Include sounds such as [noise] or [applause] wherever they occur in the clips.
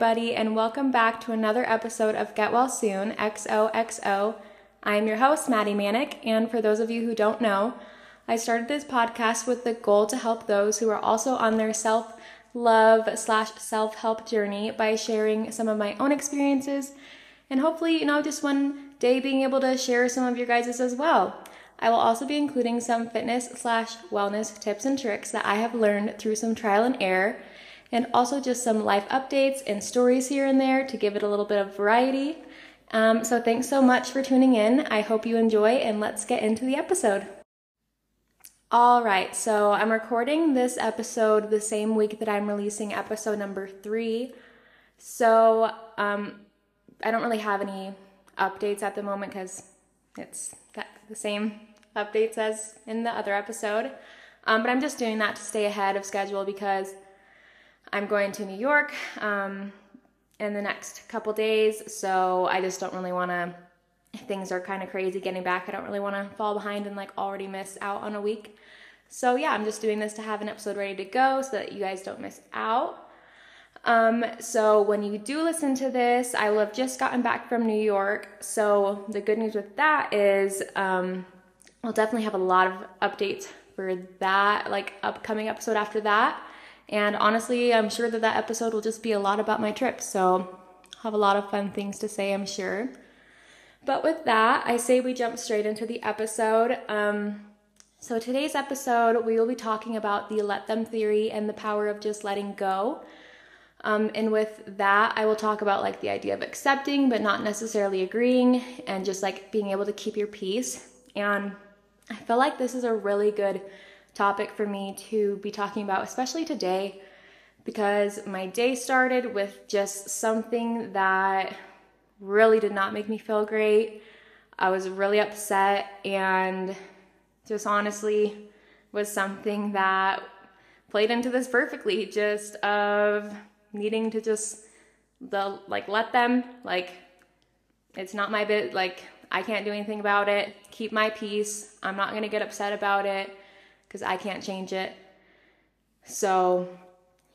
everybody, and welcome back to another episode of Get Well Soon XOXO. I'm your host, Maddie Manick, and for those of you who don't know, I started this podcast with the goal to help those who are also on their self love slash self help journey by sharing some of my own experiences and hopefully, you know, just one day being able to share some of your guys's as well. I will also be including some fitness slash wellness tips and tricks that I have learned through some trial and error and also just some life updates and stories here and there to give it a little bit of variety. Um, so, thanks so much for tuning in. I hope you enjoy, and let's get into the episode. All right, so I'm recording this episode the same week that I'm releasing episode number three. So, um, I don't really have any updates at the moment because it's the same updates as in the other episode. Um, but I'm just doing that to stay ahead of schedule because I'm going to New York um, in the next couple days, so I just don't really want to. Things are kind of crazy getting back. I don't really want to fall behind and like already miss out on a week. So yeah, I'm just doing this to have an episode ready to go so that you guys don't miss out. Um, so when you do listen to this, I will have just gotten back from New York. So the good news with that is um, I'll definitely have a lot of updates for that, like upcoming episode after that. And honestly, I'm sure that that episode will just be a lot about my trip. So have a lot of fun things to say, I'm sure. But with that, I say we jump straight into the episode. Um, so today's episode, we will be talking about the let them theory and the power of just letting go. Um, and with that, I will talk about like the idea of accepting, but not necessarily agreeing, and just like being able to keep your peace. And I feel like this is a really good topic for me to be talking about, especially today, because my day started with just something that really did not make me feel great. I was really upset and just honestly was something that played into this perfectly just of needing to just the like let them like it's not my bit like I can't do anything about it. Keep my peace. I'm not going to get upset about it because I can't change it. So,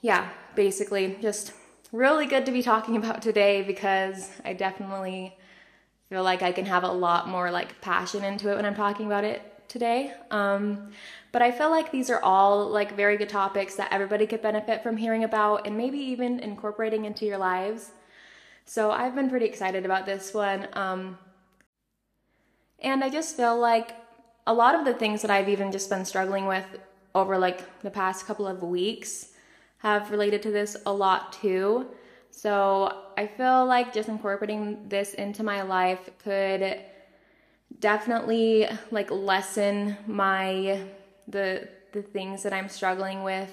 yeah, basically, just really good to be talking [laughs] about today because I definitely feel like I can have a lot more like passion into it when I'm talking about it today. Um, but I feel like these are all like very good topics that everybody could benefit from hearing about and maybe even incorporating into your lives. So I've been pretty excited about this one. Um, and I just feel like a lot of the things that I've even just been struggling with over like the past couple of weeks have related to this a lot too. So I feel like just incorporating this into my life could definitely like lessen my the the things that I'm struggling with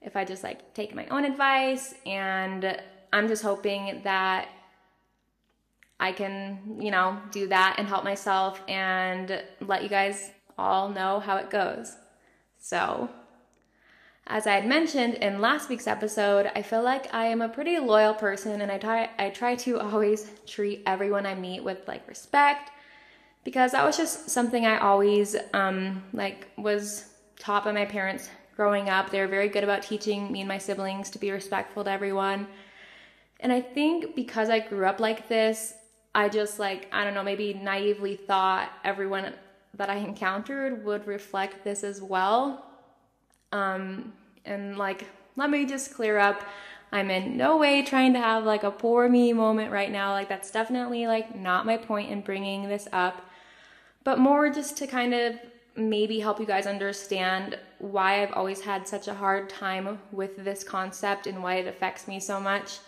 if I just like take my own advice and I'm just hoping that I can, you know, do that and help myself and let you guys all know how it goes. So, as I had mentioned in last week's episode, I feel like I am a pretty loyal person and I try I try to always treat everyone I meet with like respect because that was just something I always um like was taught by my parents growing up. They were very good about teaching me and my siblings to be respectful to everyone. And I think because I grew up like this, I just like, I don't know, maybe naively thought everyone that I encountered would reflect this as well. Um, and like, let me just clear up. I'm in no way trying to have like a poor me moment right now. Like, that's definitely like not my point in bringing this up, but more just to kind of maybe help you guys understand why I've always had such a hard time with this concept and why it affects me so much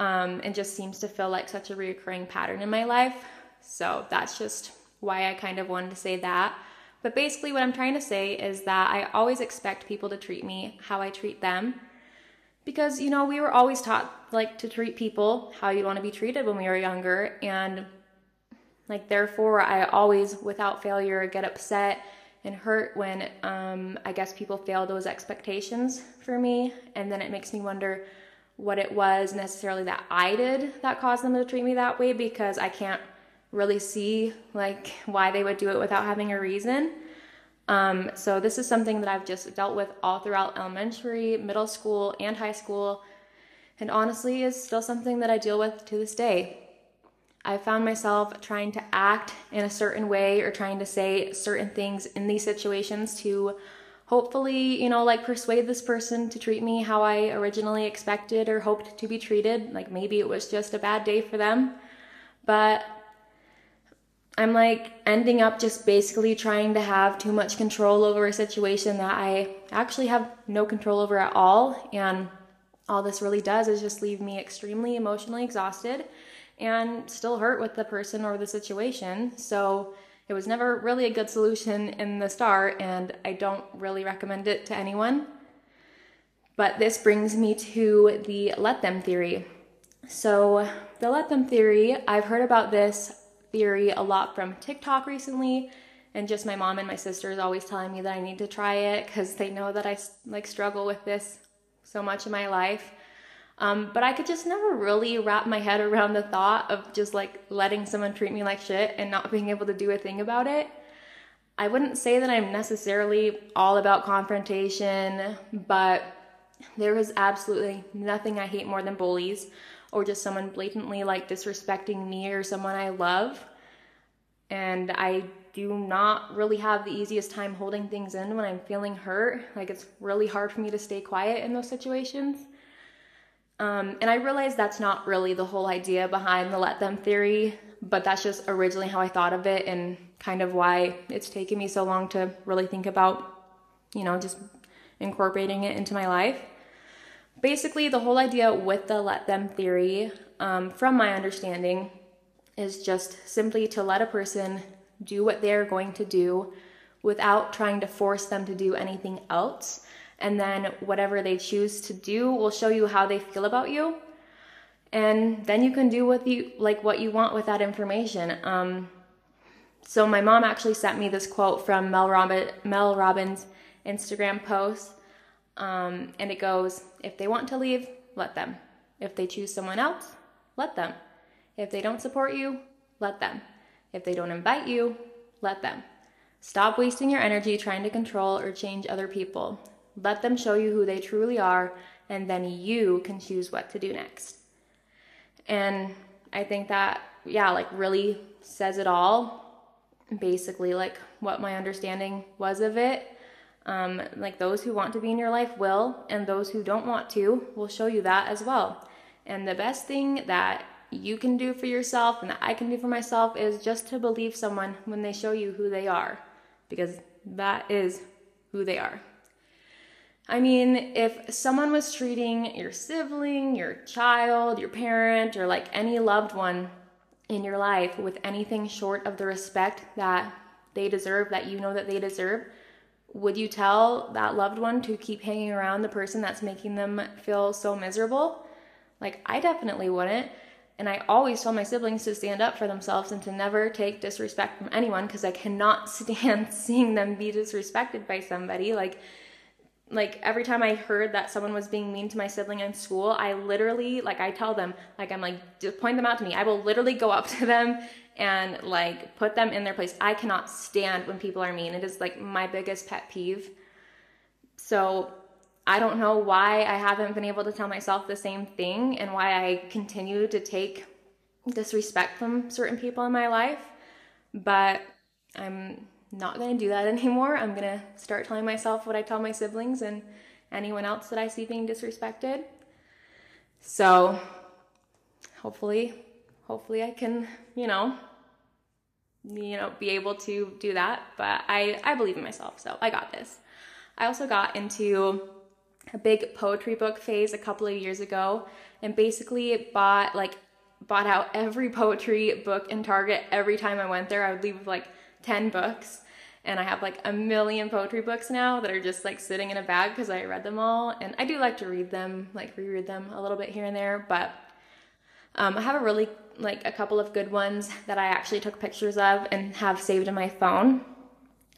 um, and just seems to feel like such a reoccurring pattern in my life. So that's just why I kind of wanted to say that. But basically, what I'm trying to say is that I always expect people to treat me how I treat them. Because, you know, we were always taught like to treat people how you want to be treated when we were younger. And like, therefore, I always, without failure, get upset and hurt when um, I guess people fail those expectations for me. And then it makes me wonder what it was necessarily that I did that caused them to treat me that way because I can't really see like why they would do it without having a reason. Um, so this is something that I've just dealt with all throughout elementary, middle school, and high school. and honestly is still something that I deal with to this day. I found myself trying to act in a certain way or trying to say certain things in these situations to hopefully, you know, like persuade this person to treat me how I originally expected or hoped to be treated. Like maybe it was just a bad day for them. But I'm like ending up just basically trying to have too much control over a situation that I actually have no control over at all. And all this really does is just leave me extremely emotionally exhausted and still hurt with the person or the situation. So it was never really a good solution in the start, and I don't really recommend it to anyone. But this brings me to the let them theory. So, the let them theory, I've heard about this theory a lot from TikTok recently, and just my mom and my sisters always telling me that I need to try it because they know that I like struggle with this so much in my life. Um, but I could just never really wrap my head around the thought of just like letting someone treat me like shit and not being able to do a thing about it. I wouldn't say that I'm necessarily all about confrontation, but there is absolutely nothing I hate more than bullies or just someone blatantly like disrespecting me or someone I love. And I do not really have the easiest time holding things in when I'm feeling hurt. Like it's really hard for me to stay quiet in those situations. Um, and I realize that's not really the whole idea behind the let them theory, but that's just originally how I thought of it and kind of why it's taken me so long to really think about, you know, just incorporating it into my life. Basically, the whole idea with the let them theory, um, from my understanding, is just simply to let a person do what they're going to do without trying to force them to do anything else and then whatever they choose to do will show you how they feel about you. And then you can do what you like what you want with that information. Um, so my mom actually sent me this quote from mel, Robin, mel robbins instagram post. Um, and it goes if they want to leave let them. If they choose someone else let them. If they don't support you let them. If they don't invite you let them. Stop wasting your energy trying to control or change other people let them show you who they truly are, and then you can choose what to do next. And I think that, yeah, like really says it all. Basically, like what my understanding was of it. Um, like those who want to be in your life will, and those who don't want to will show you that as well. And the best thing that you can do for yourself and that I can do for myself is just to believe someone when they show you who they are, because that is who they are. I mean, if someone was treating your sibling, your child, your parent, or like any loved one in your life with anything short of the respect that they deserve, that you know that they deserve, would you tell that loved one to keep hanging around the person that's making them feel so miserable? Like, I definitely wouldn't. And I always tell my siblings to stand up for themselves and to never take disrespect from anyone because I cannot [laughs] stand seeing them be disrespected by somebody. Like, like every time I heard that someone was being mean to my sibling in school, I literally like I tell them like I'm like just point them out to me. I will literally go up [laughs] to them and like put them in their place. I cannot stand when people are mean. It is like my biggest pet peeve. So I don't know why I haven't been able to tell myself the same thing and why I continue to take disrespect from certain people in my life. But I'm not to do that [laughs] anymore. I'm to start telling myself what I tell my siblings and anyone else that I see being disrespected. So, hopefully, hopefully I can, you know, you know, be able to do that, but I I believe in myself, so I got this. I also got into a big poetry book phase a couple of years ago and basically bought like bought out every poetry book in Target every time I went there. I would leave with like 10 books and I have like a million poetry books now that are just like sitting in a bag because I read them all. And I do like to read them, like reread them a little bit here and there. But um, I have a really like a couple of good ones that I actually took pictures of and have saved in my phone.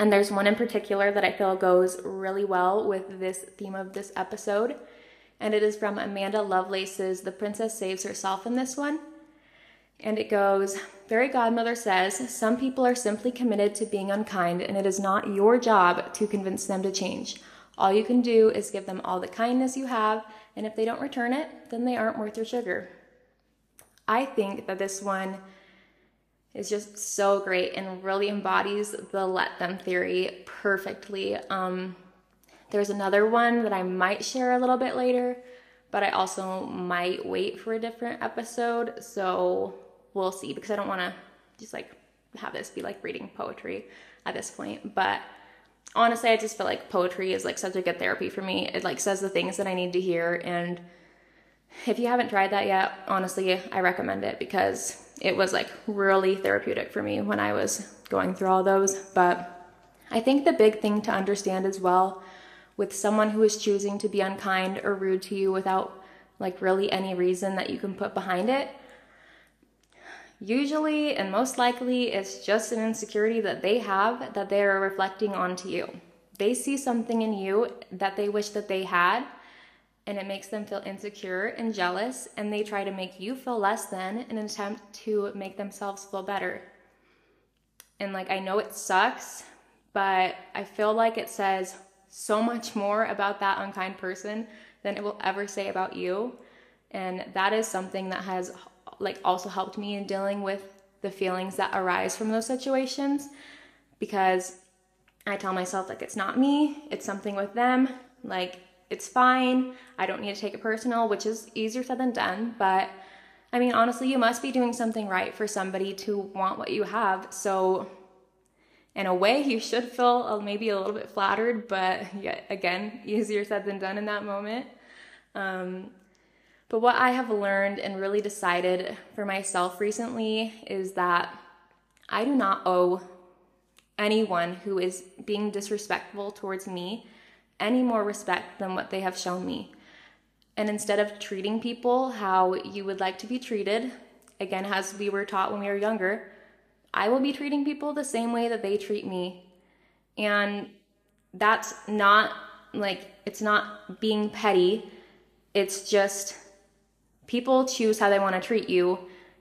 And there's one in particular that I feel goes really well with this theme of this episode. And it is from Amanda Lovelace's The Princess Saves Herself in this one. And it goes Fairy Godmother says, Some people are simply committed to being unkind, and it is not your job to convince them to change. All you can do is give them all the kindness you have, and if they don't return it, then they aren't worth your sugar. I think that this one is just so great and really embodies the let them theory perfectly. Um, there's another one that I might share a little bit later, but I also might wait for a different episode. So we'll see because I don't want to just like have this be like reading poetry at this point. But honestly, I just feel like poetry is like such a good therapy for me. It like says the things that I need to hear. And if you haven't tried that yet, honestly, I recommend it because it was like really therapeutic for me when I was going through all those. But I think the big thing to understand as well with someone who is choosing to be unkind or rude to you without like really any reason that you can put behind it. Usually and most likely it's just an insecurity that they have that they are reflecting onto you. They see something in you that they wish that they had and it makes them feel insecure and jealous, and they try to make you feel less than in an attempt to make themselves feel better. And like, I know it sucks, but I feel like it says so much more about that unkind person than it will ever say about you. And that is something that has like also helped me in dealing with the feelings that arise from those situations because I tell myself like it's not me, it's something with them. Like it's fine. I don't need to take it personal, which is easier said than done. But I mean, honestly, you must be doing something right for somebody to want what you have. So, in a way, you should feel maybe a little bit flattered, but yet again, [laughs] easier said than done in that moment. Um, but what I have learned and really decided for myself recently is that I do not owe anyone who is being disrespectful towards me any more respect than what they have shown me. And instead of treating people how you would like to be treated, again, as we were taught when we were younger, I will be treating people the same way that they treat me. And that's not like, it's not being petty. It's just people choose how they want to treat you.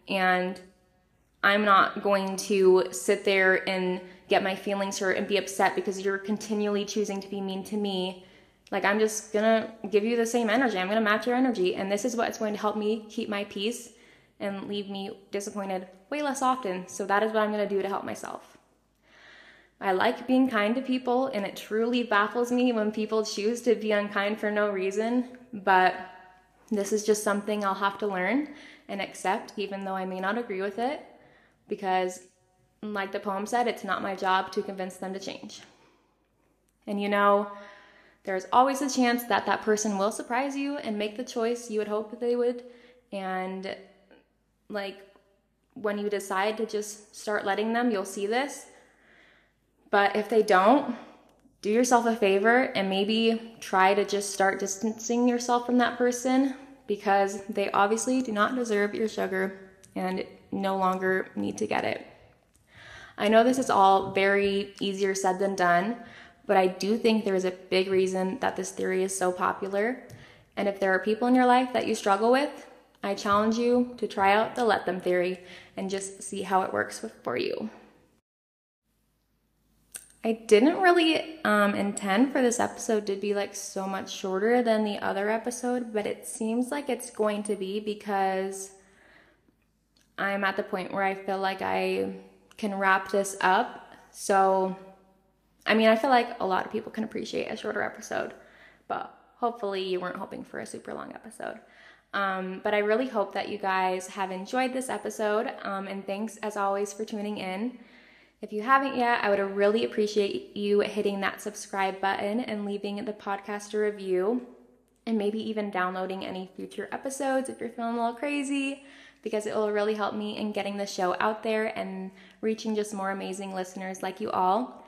And I'm not going to sit there and get my feelings hurt and be upset because you're continually choosing to be mean to me. Like, I'm just gonna give you the same energy. I'm gonna match your energy. And this is what's going to help me keep my peace and leave me disappointed way less often. So, that is what I'm gonna do to help myself. I like being kind to people, and it truly baffles me when people choose to be unkind for no reason. But this is just something I'll have to learn and accept, even though I may not agree with it, because like the poem said, it's not my job to convince them to change. And you know, there's always a chance that that person will surprise you and make the choice you would hope they would. And like when you decide to just start letting them, you'll see this. But if they don't, do yourself a favor and maybe try to just start distancing yourself from that person because they obviously do not deserve your sugar and no longer need to get it. I know this is all very easier said than done, but I do think there is a big reason that this theory is so popular. And if there are people in your life that you struggle with, I challenge you to try out the let them theory and just see how it works for you. I didn't really um, intend for this episode to be like so much shorter than the other episode, but it seems like it's going to be because I'm at the point where I feel like I can wrap this up. So, I mean, I feel like a lot of people can appreciate a shorter episode, but hopefully you weren't hoping for a super long episode. Um, but I really hope that you guys have enjoyed this episode. Um, and thanks as always for tuning in. If you haven't yet, I would really appreciate you hitting that subscribe button and leaving the podcast a review and maybe even downloading any future episodes if you're feeling a little crazy because it will really help me in getting the show out there and reaching just more amazing listeners like you all.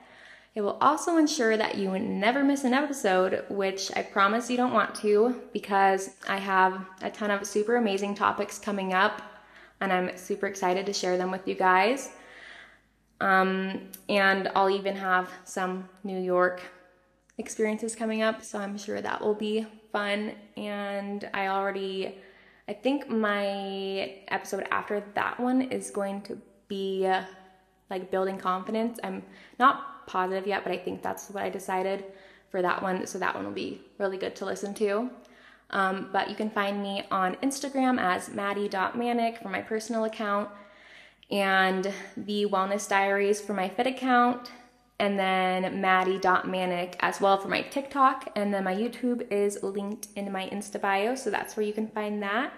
It will also ensure that you never miss an episode, which I promise you don't want to because I have a ton of super amazing topics coming up and I'm super excited to share them with you guys. Um, and I'll even have some New York experiences coming up, so I'm sure that will be fun. And I already I think my episode after that one is going to be uh, like building confidence. I'm not positive yet, but I think that's what I decided for that one, so that one will be really good to listen to. Um, but you can find me on Instagram as maddie.manic for my personal account and the Wellness Diaries for my Fit account, and then maddie.manic as well for my TikTok. And then my YouTube is linked in my Insta bio, so that's where you can find that.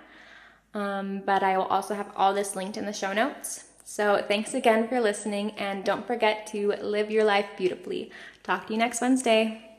Um, but I will also have all this linked in the show notes. So thanks again for listening, and don't forget to live your life beautifully. Talk to you next Wednesday.